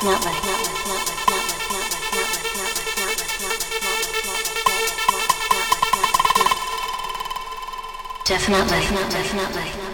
Definitely, definitely, definitely.